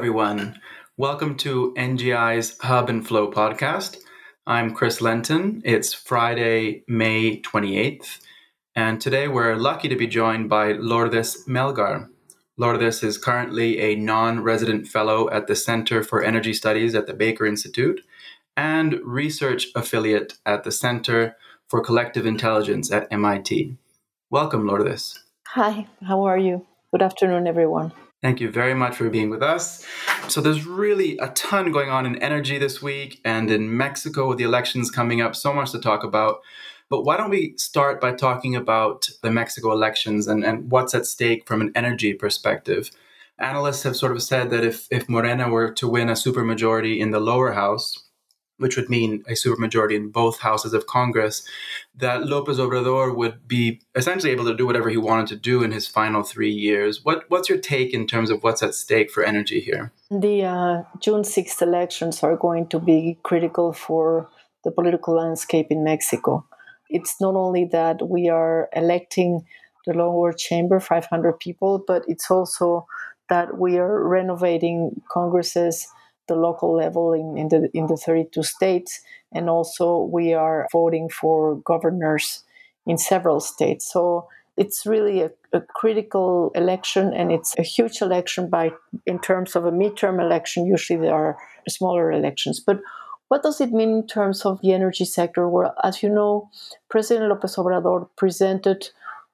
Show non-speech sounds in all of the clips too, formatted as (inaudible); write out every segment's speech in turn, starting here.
everyone. Welcome to NGI's Hub and Flow podcast. I'm Chris Lenton. It's Friday, May 28th, and today we're lucky to be joined by Lourdes Melgar. Lourdes is currently a non resident fellow at the Center for Energy Studies at the Baker Institute and research affiliate at the Center for Collective Intelligence at MIT. Welcome, Lourdes. Hi, how are you? Good afternoon, everyone. Thank you very much for being with us. So, there's really a ton going on in energy this week and in Mexico with the elections coming up, so much to talk about. But why don't we start by talking about the Mexico elections and, and what's at stake from an energy perspective? Analysts have sort of said that if, if Morena were to win a supermajority in the lower house, which would mean a supermajority in both houses of Congress, that Lopez Obrador would be essentially able to do whatever he wanted to do in his final three years. What, what's your take in terms of what's at stake for energy here? The uh, June 6th elections are going to be critical for the political landscape in Mexico. It's not only that we are electing the lower chamber, 500 people, but it's also that we are renovating Congress's the local level in, in the in the 32 states, and also we are voting for governors in several states. So it's really a, a, critical election, and it's a huge election by in terms of a midterm election. Usually there are smaller elections, but what does it mean in terms of the energy sector? Where, as you know, President Lopez Obrador presented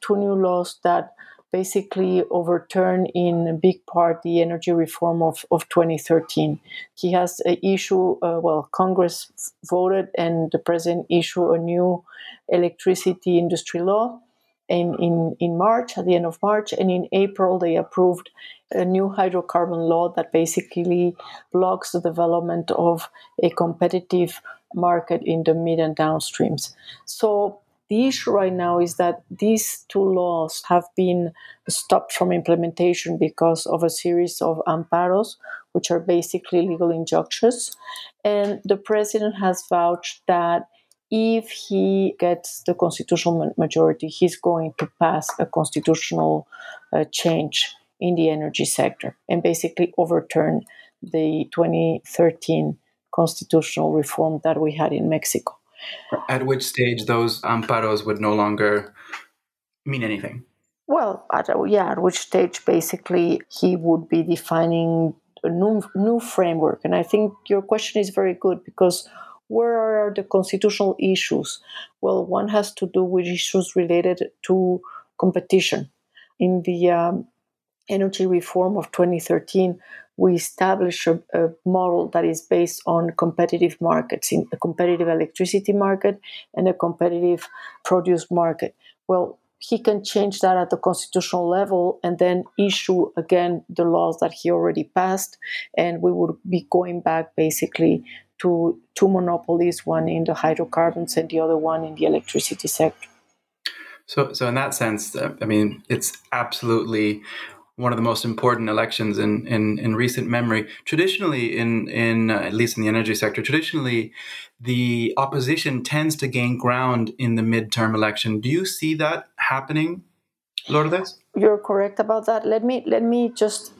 two new laws that basically overturn in big part the energy reform of, of 2013. He has an issue, uh, well, Congress voted and the president issued a new electricity industry law in, in, in March, at the end of March, and in April they approved a new hydrocarbon law that basically blocks the development of a competitive market in the mid and downstreams. So the issue right now is that these two laws have been stopped from implementation because of a series of amparos, which are basically legal injunctions. And the president has vouched that if he gets the constitutional majority, he's going to pass a constitutional uh, change in the energy sector and basically overturn the 2013 constitutional reform that we had in Mexico. At which stage those amparos would no longer mean anything? Well, at, yeah, at which stage basically he would be defining a new, new framework. And I think your question is very good because where are the constitutional issues? Well, one has to do with issues related to competition. In the um, energy reform of 2013, we establish a, a, model that is based on competitive markets, in a competitive electricity market and a competitive produce market. Well, he can change that at the constitutional level and then issue again the laws that he already passed, and we would be going back basically to two monopolies, one in the hydrocarbons and the other one in the electricity sector. So, so in that sense, uh, I mean, it's absolutely one of the most important elections in, in, in recent memory. Traditionally, in, in uh, at least in the energy sector, traditionally, the opposition tends to gain ground in the midterm election. Do you see that happening, Lourdes? You're correct about that. Let me let me just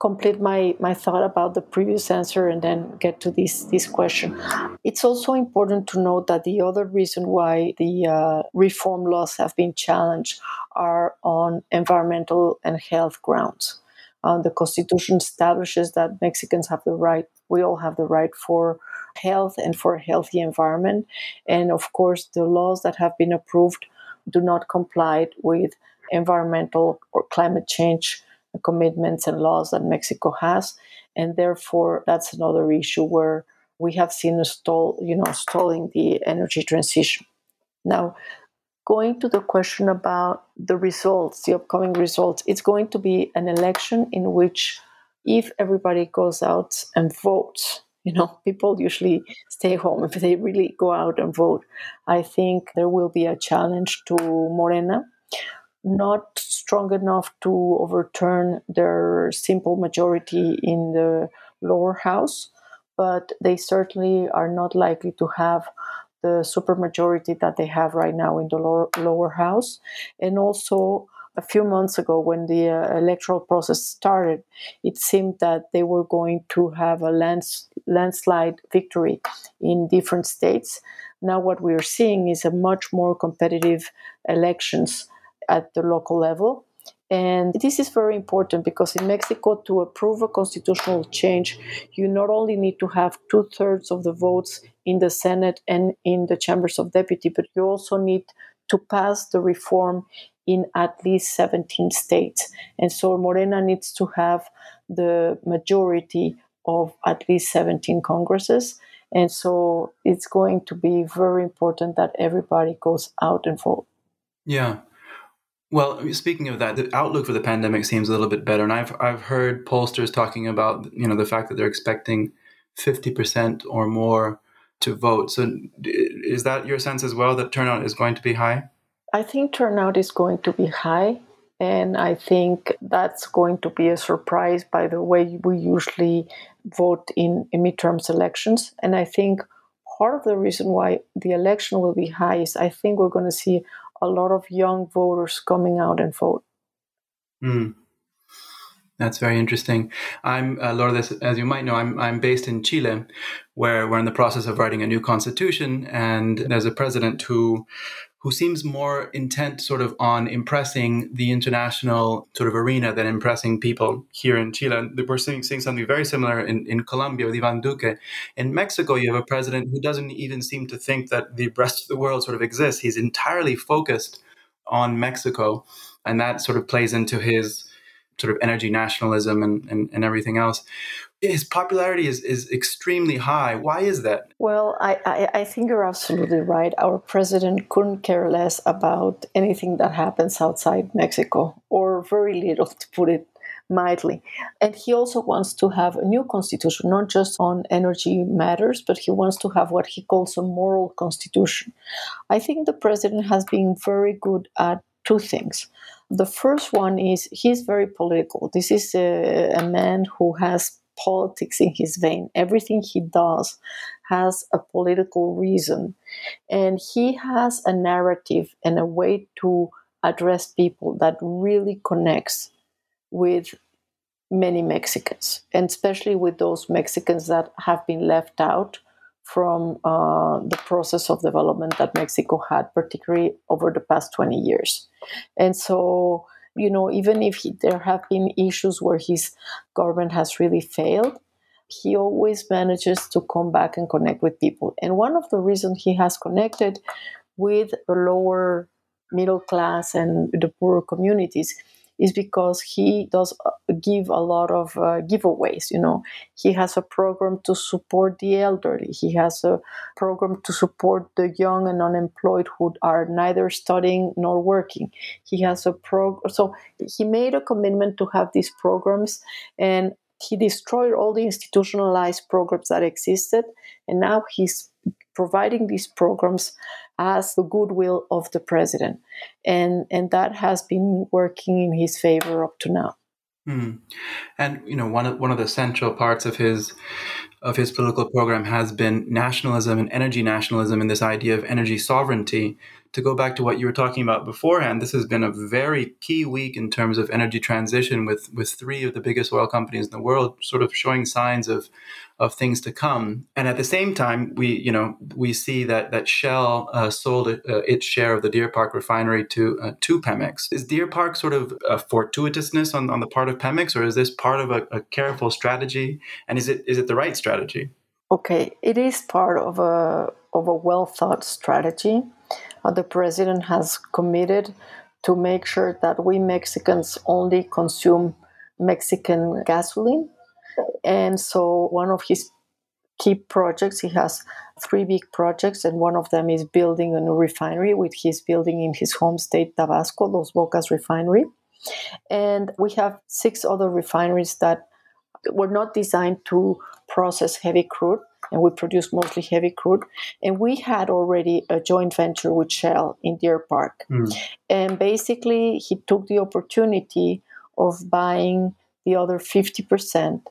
complete my, my thought about the previous answer and then get to this, this question. It's also important to note that the other reason why the uh, reform laws have been challenged are on environmental and health grounds. Uh, the Constitution establishes that Mexicans have the right, we all have the right for health and for a healthy environment. And of course, the laws that have been approved do not comply with environmental or climate change commitments and laws that Mexico has. And therefore, that's another issue where we have seen a stall, you know, stalling the energy transition. Now, going to the question about the results, the upcoming results, it's going to be an election in which if everybody goes out and votes, you know, people usually stay home if they really go out and vote. I think there will be a challenge to Morena not strong enough to overturn their simple majority in the lower house, but they certainly are not likely to have the supermajority that they have right now in the lower, lower house. And also, a few months ago when the uh, electoral process started, it seemed that they were going to have a lands, landslide victory in different states. Now, what we are seeing is a much more competitive elections at the local level. And this is very important because in Mexico, to approve a constitutional change, you not only need to have two thirds of the votes in the Senate and in the chambers of deputy, but you also need to pass the reform in at least 17 states. And so Morena needs to have the majority of at least 17 congresses. And so it's going to be very important that everybody goes out and vote. Yeah. Well, speaking of that, the outlook for the pandemic seems a little bit better, and I've I've heard pollsters talking about you know the fact that they're expecting fifty percent or more to vote. So, is that your sense as well that turnout is going to be high? I think turnout is going to be high, and I think that's going to be a surprise by the way we usually vote in, in midterms elections. And I think part of the reason why the election will be high is I think we're going to see a lot of young voters coming out and vote. Mm. That's very interesting. I'm uh, Lourdes, as you might know, I'm I'm based in Chile, where we're in the process of writing a new constitution, and there's a president who who seems more intent sort of on impressing the international sort of arena than impressing people here in Chile. We're seeing, seeing something very similar in, in Colombia with Ivan Duque. In Mexico, you have a president who doesn't even seem to think that the rest of the world sort of exists. He's entirely focused on Mexico, and that sort of plays into his sort of energy nationalism and, and, and everything else his popularity is, is extremely high. Why is that? Well, I, I, I, think you're absolutely right. Our president couldn't care less about anything that happens outside Mexico, or very little, to put it mildly. And he also wants to have a new constitution, not just on energy matters, but he wants to have what he calls a moral constitution. I think the president has been very good at two things. The first one is he's very political. This is a, a man who has politics in his vein. Everything he does has a political reason. And he has a narrative and a way to address people that really connects with many Mexicans, and especially with those Mexicans that have been left out from uh, the process of development that Mexico had, particularly over the past 20 years. And so you know, even if he, there have been issues where his government has really failed, he always manages to come back and connect with people. And one of the reasons he has connected with the lower middle class and the poorer communities is because he does uh, give a lot of uh, giveaways. You know, he has a program to support the elderly. He has a program to support the young and unemployed who are neither studying nor working. He has a program. So he made a commitment to have these programs, and he destroyed all the institutionalized programs that existed, and now he's providing these programs as the goodwill of the president. And, and that has been working in his favor up to now. Mm. And you know one of one of the central parts of his of his political program has been nationalism and energy nationalism and this idea of energy sovereignty. To go back to what you were talking about beforehand, this has been a very key week in terms of energy transition with, with three of the biggest oil companies in the world sort of showing signs of, of things to come. And at the same time, we you know we see that that Shell uh, sold uh, its share of the Deer Park refinery to uh, to Pemex. Is Deer Park sort of a fortuitousness on, on the part of Pemex, or is this part of a, a careful strategy? And is it is it the right strategy? Okay, it is part of a of a well thought strategy. Uh, the president has committed to make sure that we Mexicans only consume Mexican gasoline and so one of his key projects, he has three big projects, and one of them is building a new refinery, which he's building in his home state, Tabasco, Dos Bocas refinery. And we have six other refineries that were not designed to process heavy crude, and we produce mostly heavy crude. And we had already a joint venture with Shell in Deer Park. Mm. And basically, he took the opportunity of buying the other 50%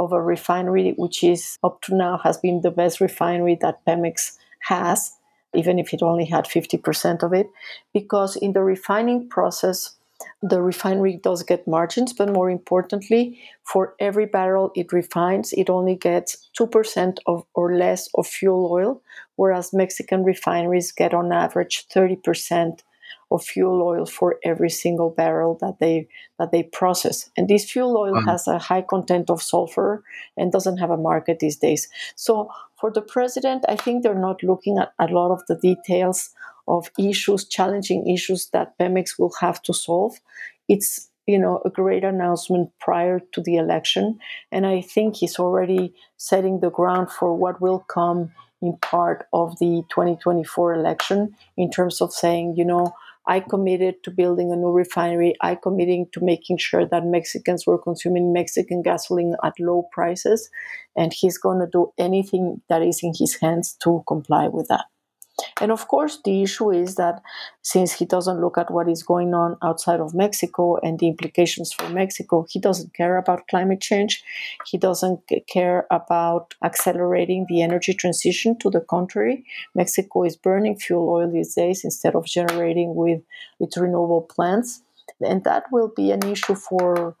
of a refinery, which is up to now has been the best refinery that Pemex has, even if it only had 50% of it, because in the refining process, the refinery does get margins, but more importantly, for every barrel it refines, it only gets 2% of or less of fuel oil, whereas Mexican refineries get on average 30% of fuel oil for every single barrel that they that they process. And this fuel oil mm-hmm. has a high content of sulfur and doesn't have a market these days. So for the president, I think they're not looking at a lot of the details of issues, challenging issues that Pemex will have to solve. It's you know a great announcement prior to the election, and I think he's already setting the ground for what will come in part of the 2024 election in terms of saying, you know, I committed to building a new refinery. I committed to making sure that Mexicans were consuming Mexican gasoline at low prices, and he's going to do anything that is in his hands to comply with that. And of course, the issue is that since he doesn't look at what is going on outside of Mexico and the implications for Mexico, he doesn't care about climate change. He doesn't care about accelerating the energy transition. To the contrary, Mexico is burning fuel oil these days instead of generating with its renewable plants. And that will be an issue for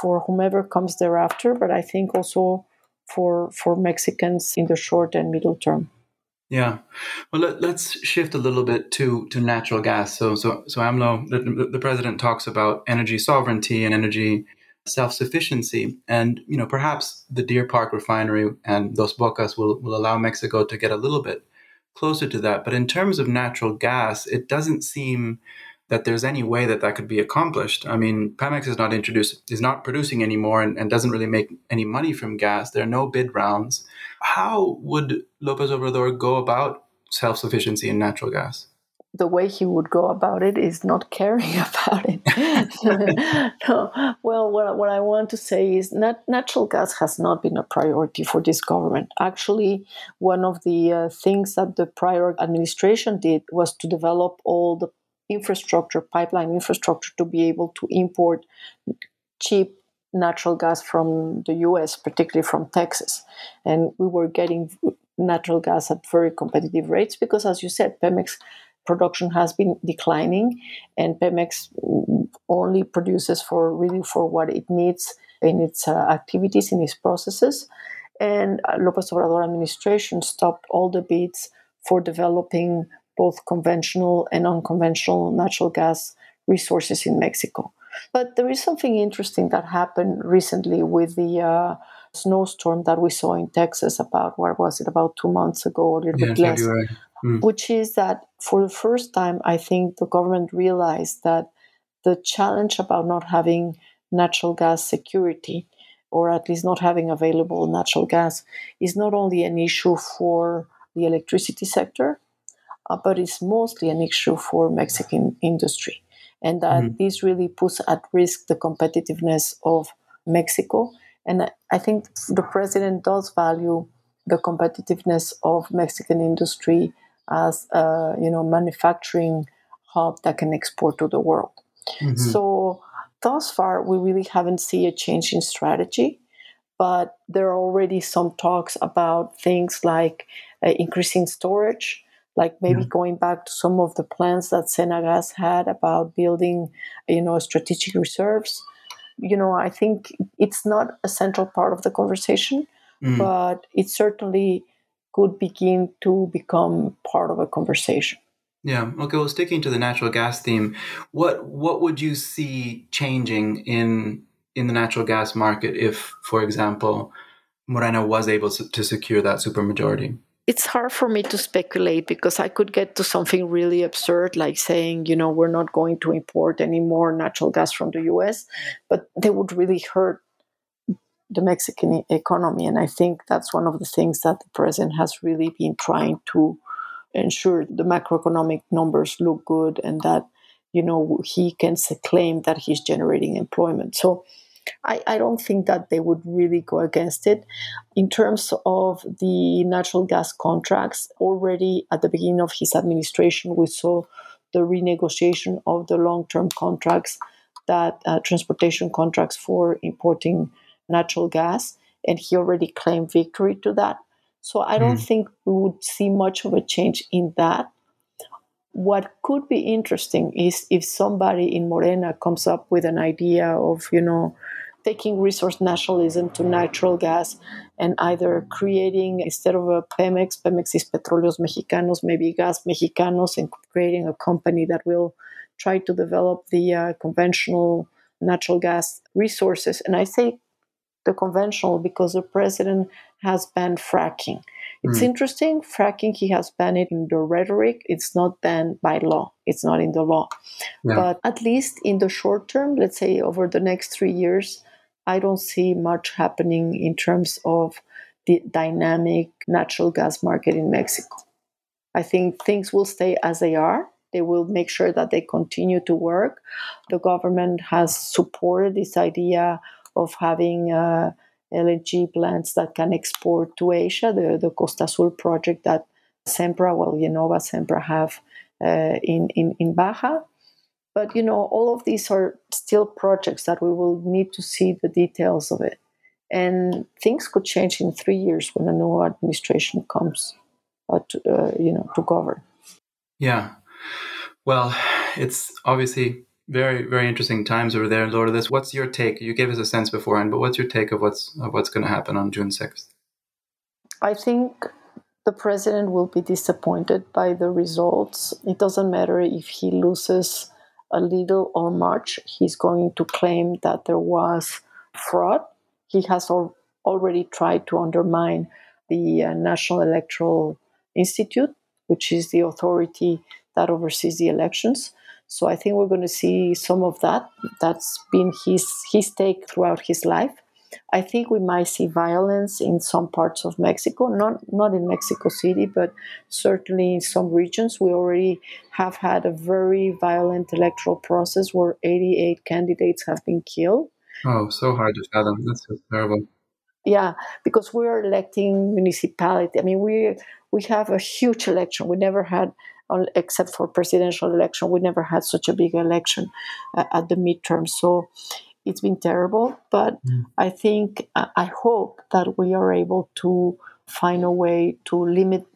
for whomever comes thereafter, but I think also for for Mexicans in the short and middle term. Yeah, well, let, us shift a little bit to to natural gas. So, so, so AMLO, the, the president talks about energy sovereignty and energy self sufficiency, and you know, perhaps the Deer Park refinery and Dos Bocas will will allow Mexico to get a little bit closer to that. But in terms of natural gas, it doesn't seem that there's any way that that could be accomplished. I mean, Pemex is not introduced, is not producing anymore, and, and doesn't really make any money from gas. There are no bid rounds. How would Lopez Obrador go about self sufficiency in natural gas? the way he would go about it is not (laughs) caring about it. (laughs) no. Well, what, what I want to say is nat- natural gas has not been a priority for this government. Actually, one of the uh, things that the prior administration did was to develop all the infrastructure, pipeline infrastructure, to be able to import cheap natural gas from the US, particularly from Texas. And we were getting natural gas at very competitive rates because, as you said, Pemex production has been declining, and Pemex only produces for really for what it needs in its uh, activities, in its processes. And uh, Lopez Obrador administration stopped all the bids for developing both conventional and unconventional natural gas resources in Mexico. But there is something interesting that happened recently with the uh, snowstorm that we saw in Texas about, what was it, about two months ago, or a little yeah, bit less, mm. which is that for the first time, I think the government realized that the challenge about not having natural gas security or at least not having available natural gas is not only an issue for the electricity sector, uh, but it's mostly an issue for Mexican industry. And that mm-hmm. this really puts at risk the competitiveness of Mexico. And I think the president does value the competitiveness of Mexican industry as a you know manufacturing hub that can export to the world. Mm-hmm. So thus far, we really haven't seen a change in strategy, but there are already some talks about things like uh, increasing storage, like maybe yeah. going back to some of the plans that Cenagas had about building, you know, strategic reserves. You know, I think it's not a central part of the conversation, mm. but it certainly could begin to become part of a conversation. Yeah. Okay. Well, sticking to the natural gas theme, what what would you see changing in in the natural gas market if, for example, Morena was able to secure that supermajority? It's hard for me to speculate because I could get to something really absurd, like saying, you know, we're not going to import any more natural gas from the US, but they would really hurt the Mexican economy. And I think that's one of the things that the president has really been trying to ensure the macroeconomic numbers look good and that, you know, he can claim that he's generating employment. So I, I don't think that they would really go against it. In terms of the natural gas contracts, already at the beginning of his administration, we saw the renegotiation of the long term contracts that uh, transportation contracts for importing natural gas, and he already claimed victory to that. So I don't mm. think we would see much of a change in that. What could be interesting is if somebody in Morena comes up with an idea of, you know, taking resource nationalism to natural gas and either creating, instead of a Pemex, Pemex is Petróleos Mexicanos, maybe Gas Mexicanos, and creating a company that will try to develop the uh, conventional natural gas resources. And I say the conventional because the president has banned fracking. It's mm. interesting. Fracking, he has banned it in the rhetoric. It's not banned by law. It's not in the law. Yeah. But at least in the short term, let's say over the next three years, I don't see much happening in terms of the dynamic natural gas market in Mexico. I think things will stay as they are. They will make sure that they continue to work. The government has supported this idea of having uh, LNG plants that can export to Asia, the, the Costa Azul project that Sempra, well, IEnova, Sempra have uh, in, in, in Baja. But, you know, all of these are still projects that we will need to see the details of it. And things could change in three years when a new administration comes, uh, to, uh, you know, to govern. Yeah. Well, it's obviously very very interesting times over there Lourdes what's your take? You gave us a sense beforehand but what's your take of what's of what's going to happen on june 6th i think the president will be disappointed by the results. It doesn't matter if he loses a little or much he's going to claim that there was fraud. He has al- already tried to undermine the uh, national electoral institute which is the authority that oversees the elections so I think we're going to see some of that. That's been his his take throughout his life. I think we might see violence in some parts of Mexico, not not in Mexico City, but certainly in some regions. We already have had a very violent electoral process where 88 candidates have been killed. Oh, so hard to fathom. That's so terrible. Yeah, because we are electing municipality. I mean, we we have a huge election. We never had except for presidential election. We never had such a big election uh, at the midterm. So it's been terrible. But mm. I think, uh, I hope that we are able to find a way to limit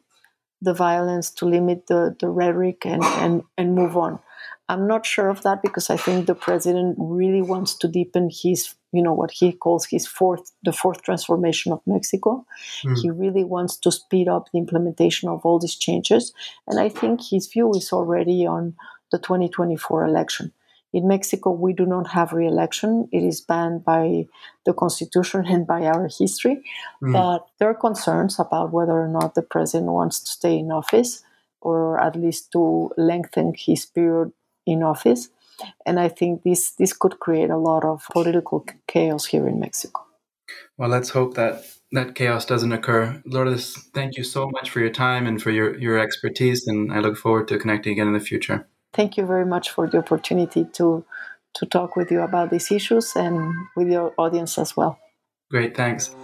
the violence, to limit the, the rhetoric, and, and, and move on. I'm not sure of that because I think the president really wants to deepen his, you know, what he calls his fourth, the fourth transformation of Mexico. Mm. He really wants to speed up the implementation of all these changes. And I think his view is already on the 2024 election. In Mexico, we do not have re-election. It is banned by the constitution (laughs) and by our history. Mm. But there are concerns about whether or not the president wants to stay in office or at least to lengthen his period in office. And I think this, this could create a lot of political chaos here in Mexico. Well, let's hope that that chaos doesn't occur. Lourdes, thank you so much for your time and for your, your expertise, and I look forward to connecting again in the future. Thank you very much for the opportunity to to talk with you about these issues and with your audience as well. Great, thanks.